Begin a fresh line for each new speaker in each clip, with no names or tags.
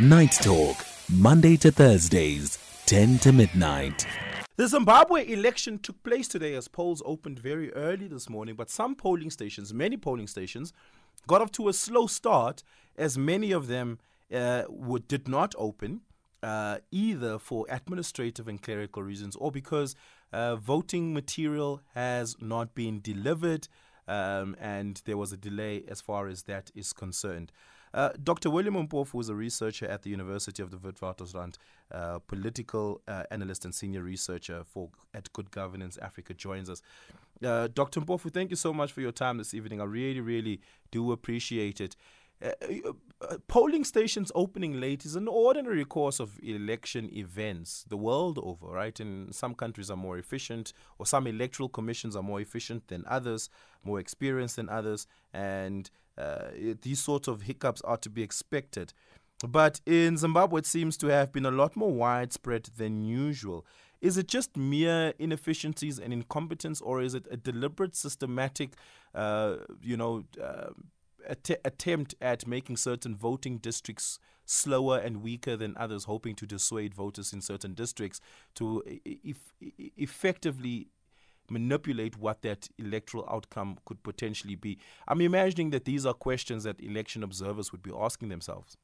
Night Talk, Monday to Thursdays, 10 to midnight.
The Zimbabwe election took place today as polls opened very early this morning, but some polling stations, many polling stations, got off to a slow start as many of them uh, did not open. Uh, either for administrative and clerical reasons or because uh, voting material has not been delivered um, and there was a delay as far as that is concerned. Uh, Dr. William Mpofu, is a researcher at the University of the Witwatersrand, uh, political uh, analyst and senior researcher for at Good Governance Africa, joins us. Uh, Dr. Mpofu, thank you so much for your time this evening. I really, really do appreciate it. Uh, polling stations opening late is an ordinary course of election events the world over, right? And some countries are more efficient, or some electoral commissions are more efficient than others, more experienced than others, and uh, these sorts of hiccups are to be expected. But in Zimbabwe, it seems to have been a lot more widespread than usual. Is it just mere inefficiencies and incompetence, or is it a deliberate, systematic, uh, you know, uh, att- attempt at making certain voting districts slower and weaker than others, hoping to dissuade voters in certain districts to e- e- effectively manipulate what that electoral outcome could potentially be. I'm imagining that these are questions that election observers would be asking themselves.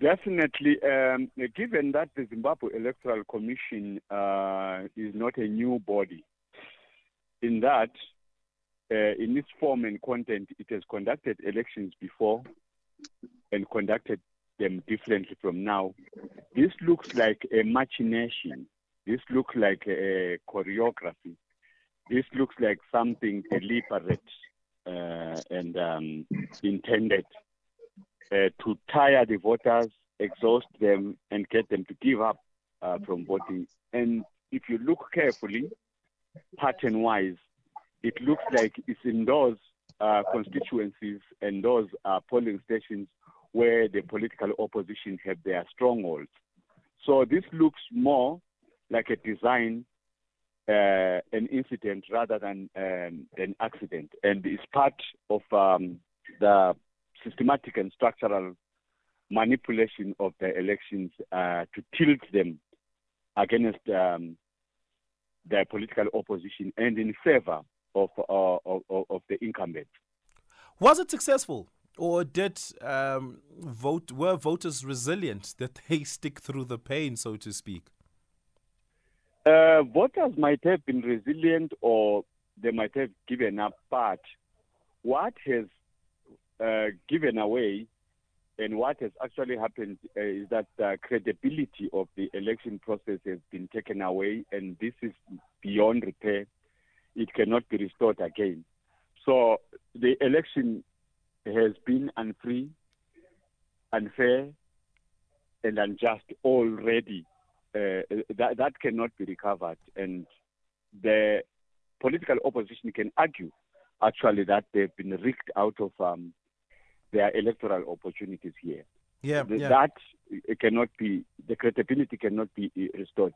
Definitely, um, given that the Zimbabwe Electoral Commission uh, is not a new body, in that uh, in its form and content, it has conducted elections before and conducted them differently from now. This looks like a machination. This looks like a choreography. This looks like something deliberate uh, and um, intended uh, to tire the voters, exhaust them, and get them to give up uh, from voting. And if you look carefully, pattern wise, it looks like it's in those uh, constituencies and those uh, polling stations where the political opposition have their strongholds. So this looks more like a design, uh, an incident rather than um, an accident, and it's part of um, the systematic and structural manipulation of the elections uh, to tilt them against um, the political opposition and in favor of, uh, of, of the incumbent.
Was it successful? Or did um, vote were voters resilient that they stick through the pain, so to speak?
Uh, voters might have been resilient, or they might have given up. But what has uh, given away, and what has actually happened, uh, is that the credibility of the election process has been taken away, and this is beyond repair it cannot be restored again. So the election has been unfree, unfair, and unjust already. Uh, that, that cannot be recovered. And the political opposition can argue actually that they've been rigged out of um, their electoral opportunities here.
Yeah, yeah.
That cannot be, the credibility cannot be restored.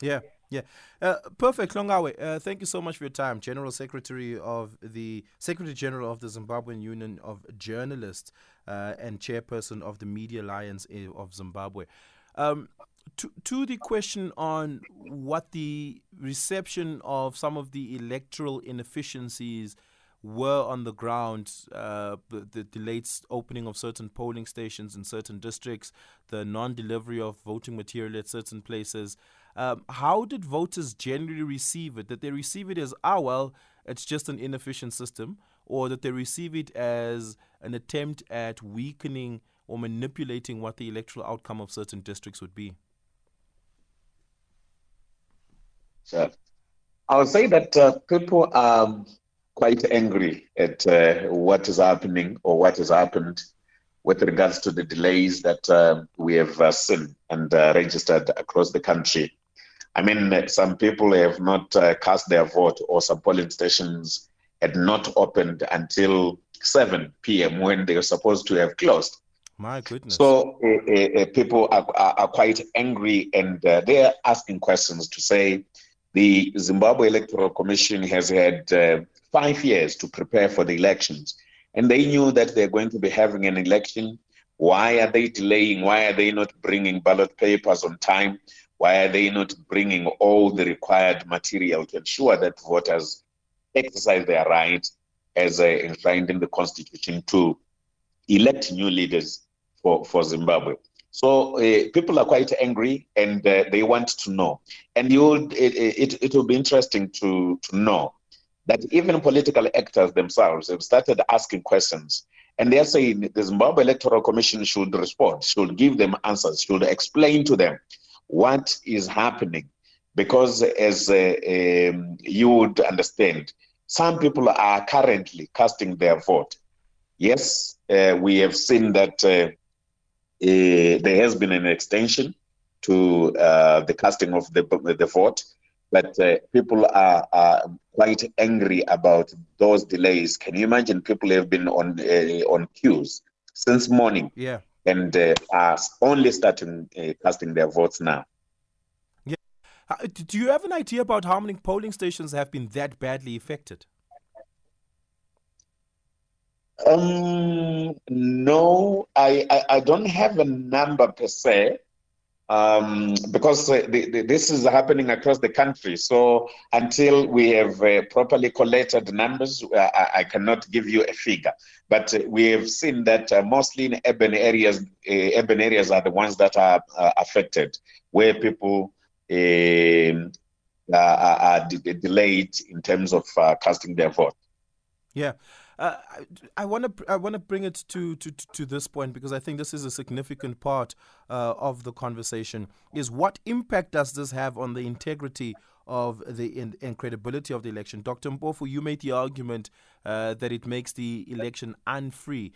Yeah, yeah. Uh, perfect, Hlongwane. Uh, thank you so much for your time. General Secretary of the Secretary General of the Zimbabwean Union of Journalists uh, and Chairperson of the Media Alliance of Zimbabwe. Um, to, to the question on what the reception of some of the electoral inefficiencies were on the ground, uh, the delayed opening of certain polling stations in certain districts, the non delivery of voting material at certain places. Um, how did voters generally receive it? Did they receive it as, ah, well, it's just an inefficient system? Or did they receive it as an attempt at weakening or manipulating what the electoral outcome of certain districts would be?
So, I would say that uh, people are quite angry at uh, what is happening or what has happened with regards to the delays that uh, we have uh, seen and uh, registered across the country. I mean, some people have not uh, cast their vote, or some polling stations had not opened until 7 p.m. when they were supposed to have closed.
My goodness.
So uh, uh, people are, are, are, quite angry and uh, they're asking questions to say the Zimbabwe Electoral Commission has had uh, five years to prepare for the elections. And they knew that they're going to be having an election Why are they delaying? Why are they not bringing ballot papers on time? Why are they not bringing all the required material to ensure that voters exercise their right as uh, enshrined in the constitution to elect new leaders for, for Zimbabwe? So uh, people are quite angry and uh, they want to know. And you it, it, it will be interesting to, to know that even political actors themselves have started asking questions. And they're saying the Zimbabwe Electoral Commission should respond, should give them answers, should explain to them what is happening. Because as uh, um, you would understand, some people are currently casting their vote. Yes, we have seen that uh, uh, there has been an extension to uh, the casting of the, the vote, but uh, people are, are, quite angry about those delays. Can you imagine? People have been on on queues since morning,
yeah,
and are only starting casting their votes now.
Yeah. Do you have an idea about how many polling stations have been that badly affected?
Um, no, I, I, I, don't have a number per se um, because uh, the, the, this is happening across the country. So until we have uh, properly collated numbers, uh, I, I, cannot give you a figure. But uh, we have seen that uh, mostly in urban areas, urban areas are the ones that are affected, where people um, are, are de- delayed in terms of casting their vote.
Yeah. I want to I want to bring it to, to to this point because I think this is a significant part uh, of the conversation. Is what impact does this have on the integrity of the in, and credibility of the election? Dr. Mpofu, you made the argument uh, that it makes the election unfree.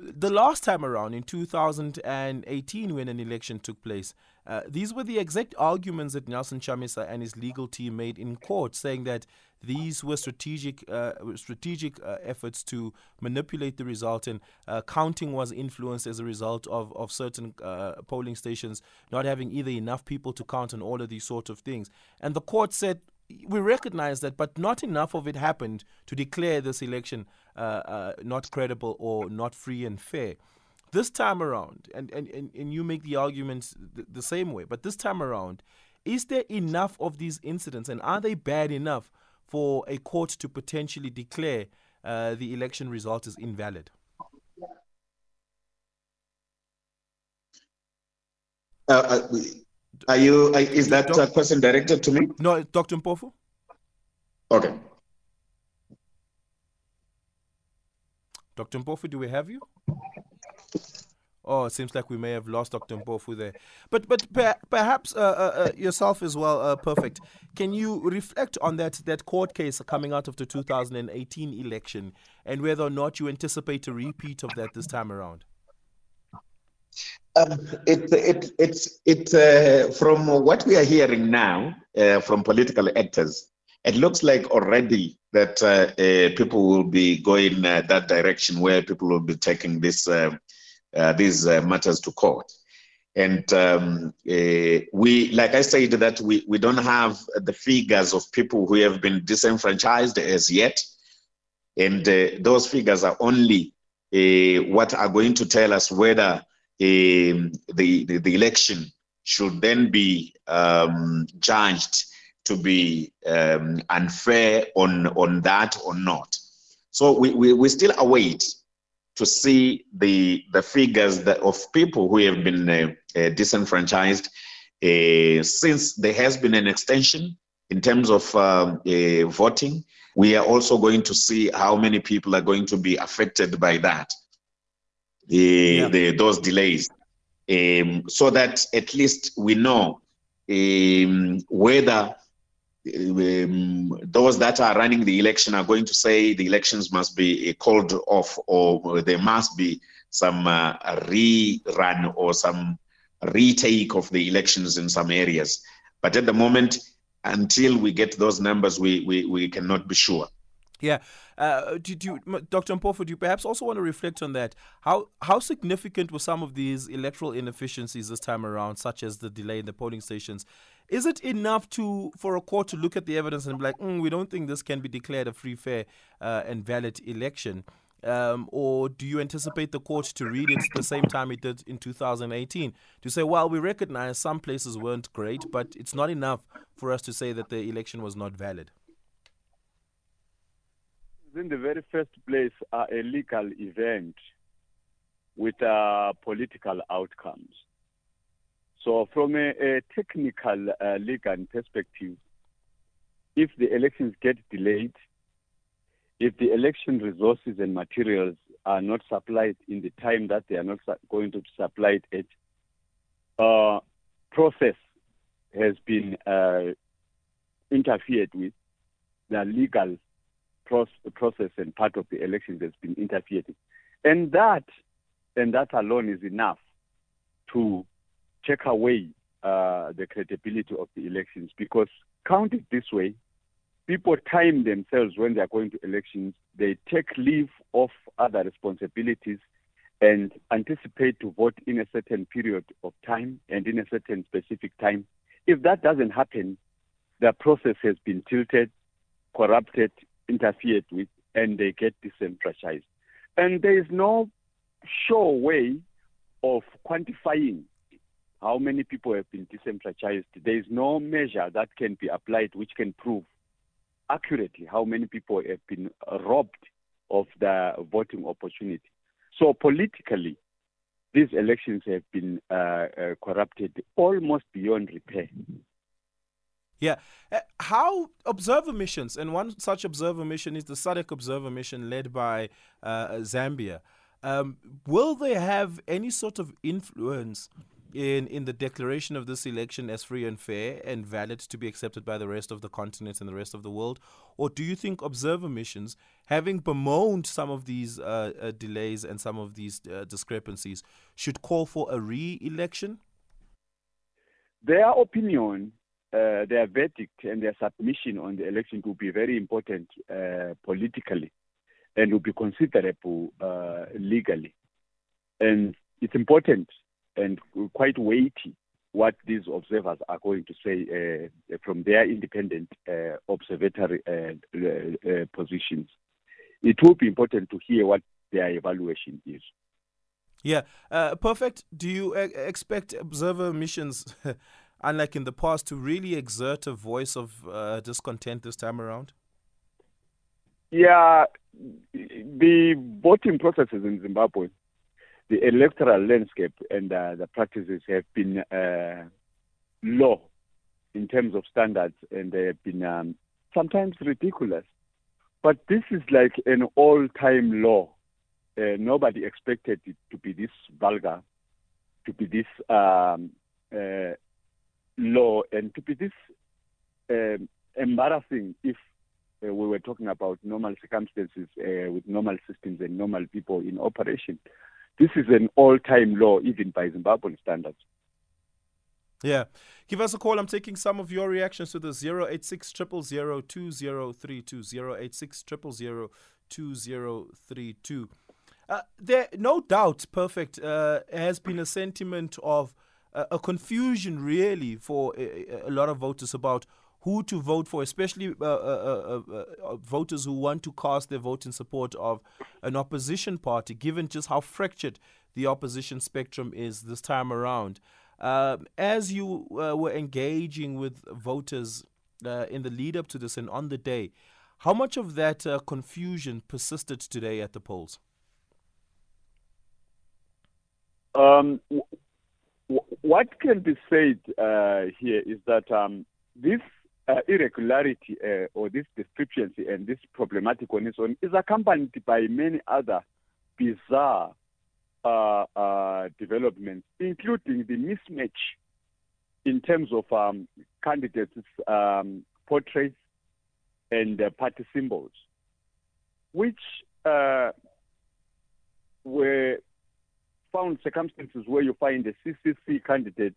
The last time around, in 2018, when an election took place, uh, these were the exact arguments that Nelson Chamisa and his legal team made in court, saying that these were strategic uh, strategic uh, efforts to manipulate the result, and uh, counting was influenced as a result of of certain uh, polling stations not having either enough people to count and all of these sort of things. And the court said we recognize that, but not enough of it happened to declare this election uh, uh, not credible or not free and fair. This time around, and, and, and, and you make the arguments the, same way, but this time around, is there enough of these incidents and are they bad enough for a court to potentially declare uh, the election result is invalid?
Uh, uh are you? Is that Doc- question directed to me?
No, Dr. Mpofu.
Okay.
Dr. Mpofu, do we have you? Oh, it seems like we may have lost Dr. Mpofu there. But but per, perhaps uh, uh, uh, yourself as well, uh, perfect. Can you reflect on that that court case coming out of the 2018 election and whether or not you anticipate a repeat of that this time around?
Um, it, it, it's it uh, from what we are hearing now uh, from political actors. It looks like already that people will be going that direction where people will be taking this uh, these uh, matters to court. And um, uh, we, like I said, that we, we don't have the figures of people who have been disenfranchised as yet. And those figures are only what are going to tell us whether the, the, the, election should then be um, judged to be um, unfair on, on that or not. So we, we, we still await to see the the figures that of people who have been uh, uh, disenfranchised uh, since there has been an extension in terms of um, uh, voting. We are also going to see how many people are going to be affected by that, yeah. the, those delays, um, so that at least we know um, whether um, those that are running the election are going to say the elections must be uh, called off or there must be some uh, rerun or some retake of the elections in some areas. But at the moment, until we get those numbers, we, we, we cannot be sure.
Yeah. Uh, did you, Dr. Mpofu, do you perhaps also want to reflect on that? How how significant were some of these electoral inefficiencies this time around, such as the delay in the polling stations? Is it enough to for a court to look at the evidence and be like, mm, we don't think this can be declared a free, fair, uh, and valid election? Um, or do you anticipate the court to read it the same time it did in 2018 to say, well, we recognize some places weren't great, but it's not enough for us to say that the election was not valid?
In the very first place, uh, a legal event with uh, political outcomes. So, from a, a technical uh, legal perspective, if the elections get delayed, if the election resources and materials are not supplied in the time that they are not su- going to supply it uh, process has been uh, interfered with. The legal proce- process and part of the elections has been interfered. And that, and that alone is enough to take away uh, the credibility of the elections because counted this way, people time themselves when they are going to elections. They take leave of other responsibilities and anticipate to vote in a certain period of time and in a certain specific time. If that doesn't happen, the process has been tilted, corrupted, interfered with, and they get disenfranchised. And there is no sure way of quantifying how many people have been disenfranchised. There is no measure that can be applied which can prove accurately how many people have been robbed of the voting opportunity. So politically, these elections have been uh, uh, corrupted almost beyond repair.
Yeah. Uh, how observer missions, and one such observer mission is the SADC observer mission led by uh, Zambia. Um, will they have any sort of influence in, in the declaration of this election as free and fair and valid to be accepted by the rest of the continent and the rest of the world? Or do you think observer missions, having bemoaned some of these uh, uh, delays and some of these uh, discrepancies, should call for a re election?
Their opinion, uh, their verdict, and their submission on the election will be very important uh, politically and will be considerable uh, legally. And it's important and quite weighty what these observers are going to say uh, from their independent uh, observatory uh, positions. It will be important to hear what their evaluation is.
Yeah, perfect. Do you expect observer missions, unlike in the past, to really exert a voice of discontent this time around?
Yeah, the voting processes in Zimbabwe the electoral landscape and uh, the practices have been uh, low in terms of standards and they have been um, sometimes ridiculous. But this is like an all time law. Uh, nobody expected it to be this vulgar, to be this um, uh, low, and to be this um, embarrassing if uh, we were talking about normal circumstances uh, with normal systems and normal people in operation. This is an all-time law, even by Zimbabwean standards.
Yeah. Give us a call. I'm taking some of your reactions to the 086 2032 086 2032 uh, there, no doubt, perfect, uh, has been a sentiment of uh, a confusion, really, for a, a, lot of voters about who to vote for, especially uh, uh, uh, uh, voters who want to cast their vote in support of an opposition party, given just how fractured the opposition spectrum is this time around. Um, as you uh, were engaging with voters uh, in the lead up to this and on the day, how much of that confusion persisted today at the polls?
Um, what can be said here is that um, this uh, irregularity uh, or this discrepancy and this problematic on its own is accompanied by many other bizarre uh, uh, developments, including the mismatch in terms of um, candidates' um, portraits and uh, party symbols, which uh, were found circumstances where you find a CCC candidate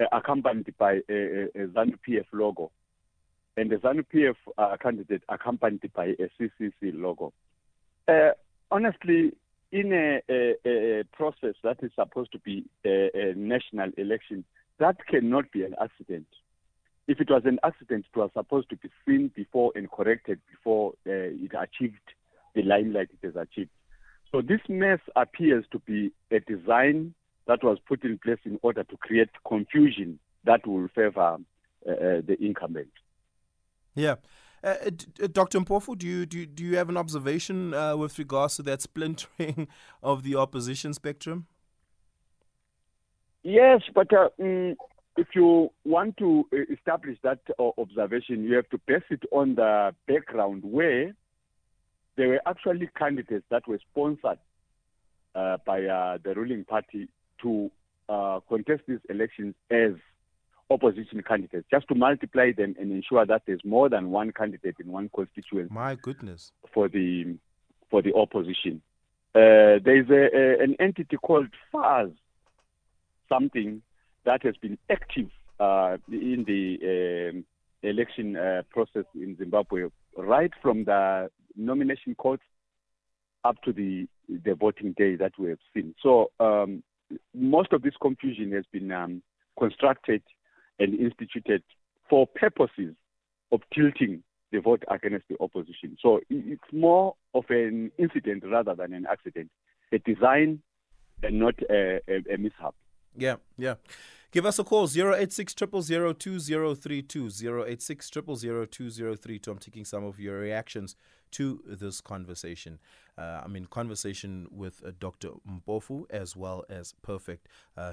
uh, accompanied by a, a, ZANU PF logo, and the ZANU PF uh, candidate accompanied by a CCC logo. Uh, honestly, in a, a, process that is supposed to be a, national election, that cannot be an accident. If it was an accident, it was supposed to be seen before and corrected before uh, it achieved the limelight it has achieved. So this mess appears to be a design that was put in place in order to create confusion that will favor uh, uh the incumbent.
Yeah. Uh, uh Dr. Mpofu, do you, do you, do you have an observation uh, with regards to that splintering of the opposition spectrum?
Yes, but uh, mm, if you want to establish that observation, you have to base it on the background where there were actually candidates that were sponsored uh, by uh, the ruling party to uh, contest these elections as opposition candidates, just to multiply them and ensure that there's more than one candidate in one constituency.
My goodness.
For the for the opposition, uh, there is a, a, an entity called FAZ, something that has been active uh, in the um, election uh, process in Zimbabwe right from the nomination courts up to the the voting day that we have seen. So um, most of this confusion has been um, constructed and instituted for purposes of tilting the vote against the opposition. So it's more of an incident rather than an accident, a design and not a, a, a mishap.
Yeah, yeah. Give us a call 086 2032 086 2032 I'm taking some of your reactions to this conversation. Uh, I mean, conversation with uh, Dr. Mpofu as well as Perfect uh.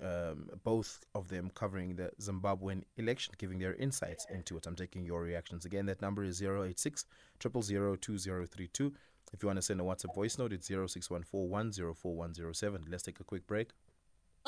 Um, both of them covering the Zimbabwean election, giving their insights into it. I'm taking your reactions. Again, that number is 086 2032 If you want to send a WhatsApp voice note, it's 0614 Let's take a quick break.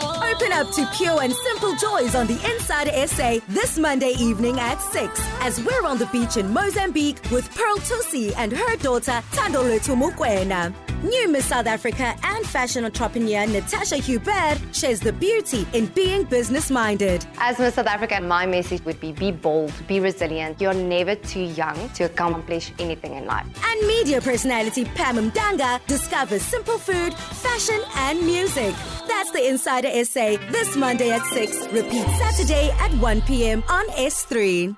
Open up to pure and simple joys on the Inside SA this Monday evening at 6 as we're on the beach in Mozambique with Pearl Thusi and her daughter Tandolo Mokoena. New Miss South Africa and fashion entrepreneur Natasha Joubert shares the beauty in being business minded.
As Miss South Africa, my message would be be bold, be resilient. You're never too young to accomplish anything in life.
And media personality Pam Mtanga discovers simple food, fashion, and music. That's the Insider SA this Monday at 6. Repeat Saturday at 1 p.m. on S3.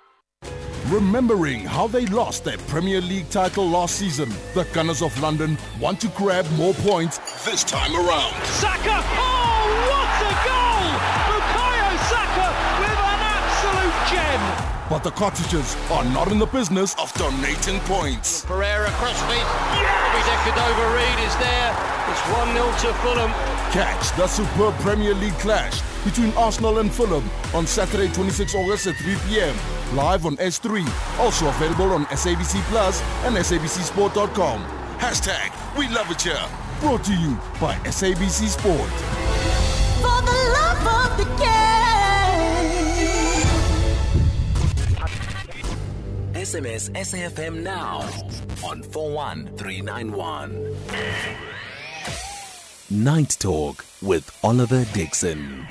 Remembering how they lost their Premier League title last season, the Gunners of London want to grab more points this time around.
Saka! Oh, what a goal! Bukayo Saka with an absolute gem!
But the Cottagers are not in the business of donating points.
Pereira crossfeed. Yes! Cordova Reid is there. It's 1 0 to Fulham.
Catch the superb Premier League clash between Arsenal and Fulham on Saturday, 26 August at 3 p.m. Live on S3. Also available on SABC Plus and SABCSport.com. Hashtag We Love It Here. Brought to you by SABC Sport.
For the love of the game.
SMS SAFM now on 41391. Night Talk with Oliver Dickson.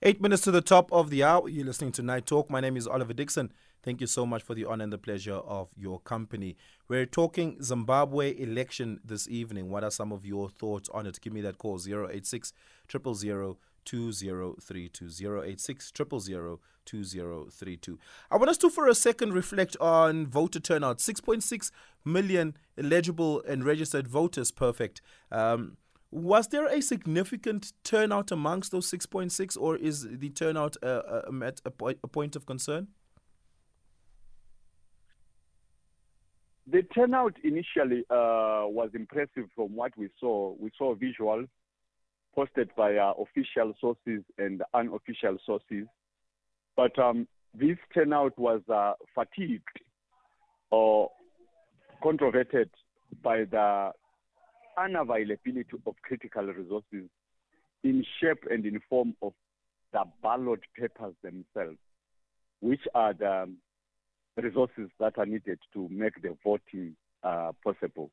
Eight minutes to the top of the hour. You're listening to Night Talk. My name is Oliver Dickson. Thank you so much for the honor and the pleasure of your company. We're talking Zimbabwe election this evening. What are some of your thoughts on it? Give me that call 086 000 2032 086 2032. I want us to, for a second, reflect on voter turnout. 6.6 million eligible and registered voters, perfect. Um, was there a significant turnout amongst those 6.6, or is the turnout uh, uh, at a, a point of concern?
The turnout initially uh, was impressive from what we saw. We saw visuals posted by uh, official sources and unofficial sources. But um, this turnout was uh, fatigued or controverted by the unavailability of critical resources in shape and in form of the ballot papers themselves, which are the resources that are needed to make the voting uh, possible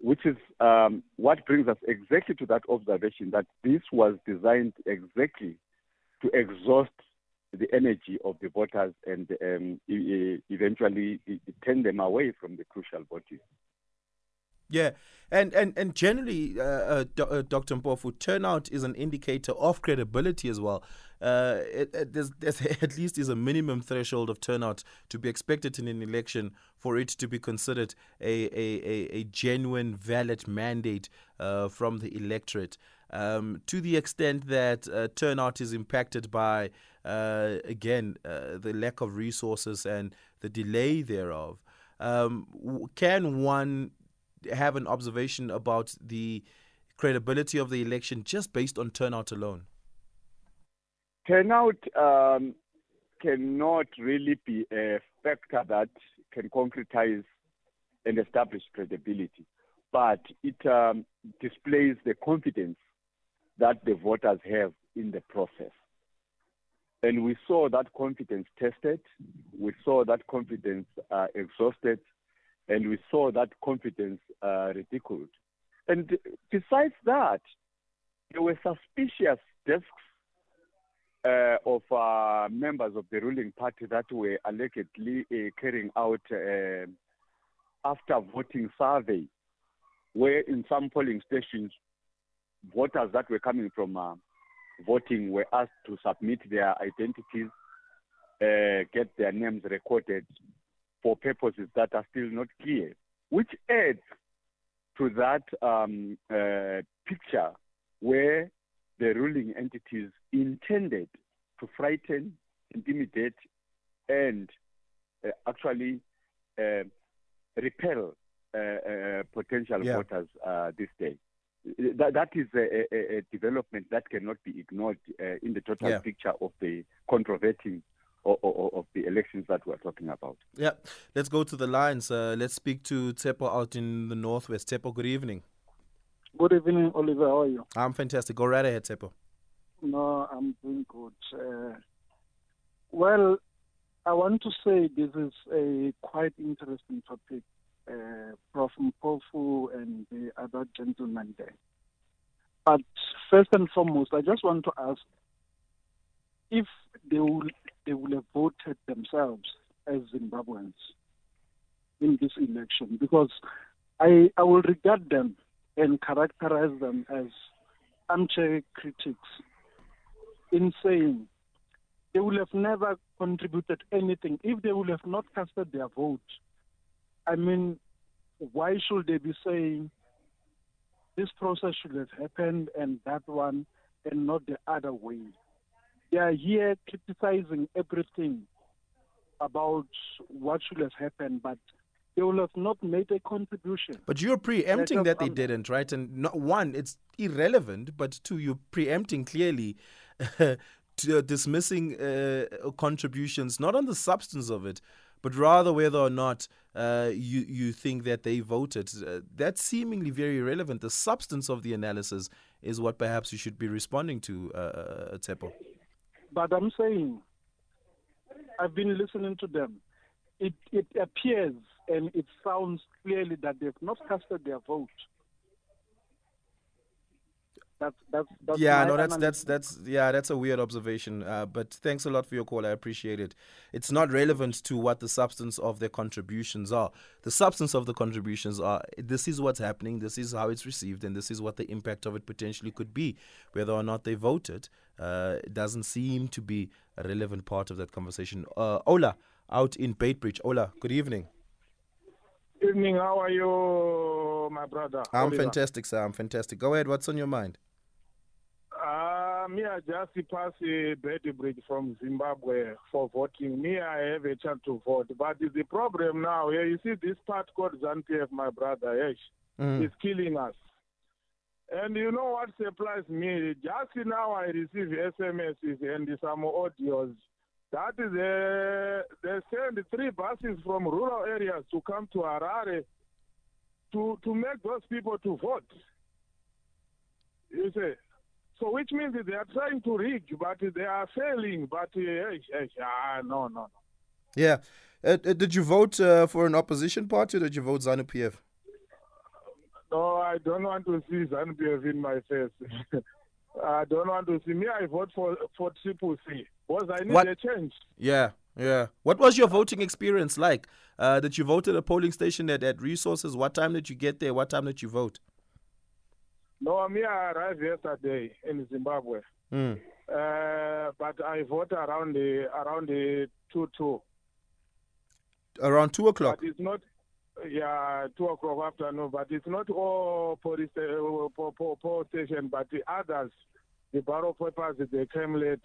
which is um, what brings us exactly to that observation that this was designed exactly to exhaust the energy of the voters and um, eventually turn them away from the crucial voting.
Yeah, and and and generally, uh, uh, Dr. Mpofu, turnout is an indicator of credibility as well. Uh, it, it, there's, there's at least is a minimum threshold of turnout to be expected in an election for it to be considered a a, a, a genuine, valid mandate uh, from the electorate. Um, to the extent that uh, turnout is impacted by, again, the lack of resources and the delay thereof. Um, can one have an observation about the credibility of the election just based on turnout alone?
Turnout um, cannot really be a factor that can concretize and establish credibility, but it um, displays the confidence that the voters have in the process. And we saw that confidence tested, we saw that confidence uh, exhausted, and we saw that confidence uh, ridiculed. And besides that, there were suspicious desks uh, of uh, members of the ruling party that were allegedly uh, carrying out uh, after voting survey, where in some polling stations, voters that were coming from uh, voting were asked to submit their identities, get their names recorded for purposes that are still not clear, which adds to that um, uh, picture where the ruling entities intended to frighten, intimidate, and uh, actually uh, repel uh, uh, potential
Yeah.
voters uh, this day. That, that is a, a, a development that cannot be ignored in the total
Yeah.
picture of the controverting of, of, of the elections that we're talking about.
Yeah, let's go to the lines. Uh, let's speak to Tepo out in the northwest. Tepo, good evening.
Good evening, Oliver. How are you?
I'm fantastic. Go right ahead, Tepo.
No, I'm doing good. Uh, well, I want to say this is a quite interesting topic, uh, Prof. Mpofu and the other gentlemen there. But first and foremost, I just want to ask if they will they will have voted themselves as Zimbabweans in this election, because I I will regard them and characterize them as armchair critics in saying they will have never contributed anything if they will have not casted their vote. I mean, why should they be saying this process should have happened and that one and not the other way? They are here criticizing everything about what should have happened, but they will have not made a contribution.
But you're preempting that they didn't, right? And not one, it's irrelevant, but two, you're preempting clearly, to, uh, dismissing uh, contributions not on the substance of it, but rather whether or not uh, you you think that they voted. Uh, that's seemingly very irrelevant. The substance of the analysis is what perhaps you should be responding to, uh, uh, Tepo.
But I'm saying, I've been listening to them. It it appears and it sounds clearly that they've not casted their vote. That's that's, that's
yeah, no, that's
analysis.
that's that's yeah, that's a weird observation. Uh, but thanks a lot for your call. I appreciate it. It's not relevant to what the substance of their contributions are. The substance of the contributions are this is what's happening, this is how it's received, and this is what the impact of it potentially could be. Whether or not they voted, uh, it doesn't seem to be a relevant part of that conversation. Uh, Ola, out in Beitbridge. Ola, good evening.
Evening, how are you, my brother?
I'm
Oliver?
fantastic, sir. I'm fantastic. Go ahead. What's on your mind?
Me, I just pass a Beitbridge from Zimbabwe for voting. Me, I have a chance to vote. But the problem now, yeah, you see this part called ZANPF, my brother, yes,
Mm.
is killing us. And you know what surprised me? Just now I receive SMSs and some audios. That is, uh, they send three buses from rural areas to come to Harare to, to make those people to vote. You see? So which means they are trying to rig, but they are failing. But uh, ah, no, no, no.
Yeah. Uh, uh, did you vote uh, for an opposition party or did you vote ZANU PF?
No, I don't want to see ZANU-PF in my face. I don't want to see me. I vote for for Triple C because I need
What-
a change.
Yeah. Yeah. What was your voting experience like? Uh, that you voted a polling station at, at resources? What time did you get there? What time did you vote?
No, me, I arrived yesterday in Zimbabwe.
Mm.
Uh, but I vote around the around the two two.
Around two o'clock.
But it's not, yeah, two o'clock afternoon. But it's not all police uh, po, po, po station, but the others, the ballot papers, they came late.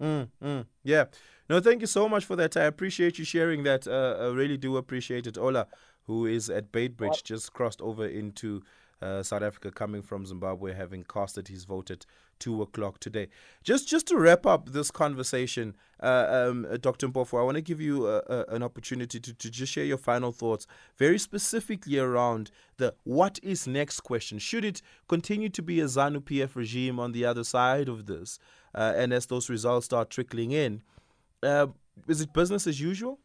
Mm, mm, yeah. No, thank you so much for that. I appreciate you sharing that. Uh, I really do appreciate it. Ola, who is at Beitbridge, just crossed over into uh, South Africa, coming from Zimbabwe, having casted his vote at two o'clock today. Just, just to wrap up this conversation, uh, um, uh, Dr. Mpofu, I want to give you an opportunity to, to just share your final thoughts, very specifically around the what is next question. Should it continue to be a ZANU PF regime on the other side of this, uh, and as those results start trickling in, uh, is it business as usual?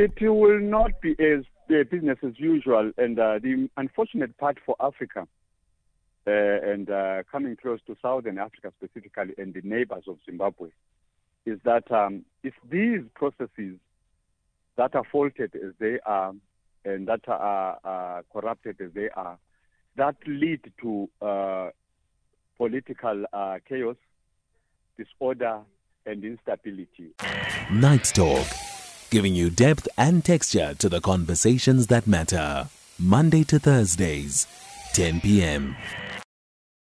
It will not be as uh, business as usual. And uh, the unfortunate part for Africa, uh, and uh, coming close to Southern Africa specifically, and the neighbors of Zimbabwe, is that um, if these processes that are faulted as they are, and that are corrupted as they are, that lead to uh, political uh, chaos, disorder, and instability.
Night Talk giving you depth and texture to the conversations that matter. Monday to Thursdays, 10 p.m.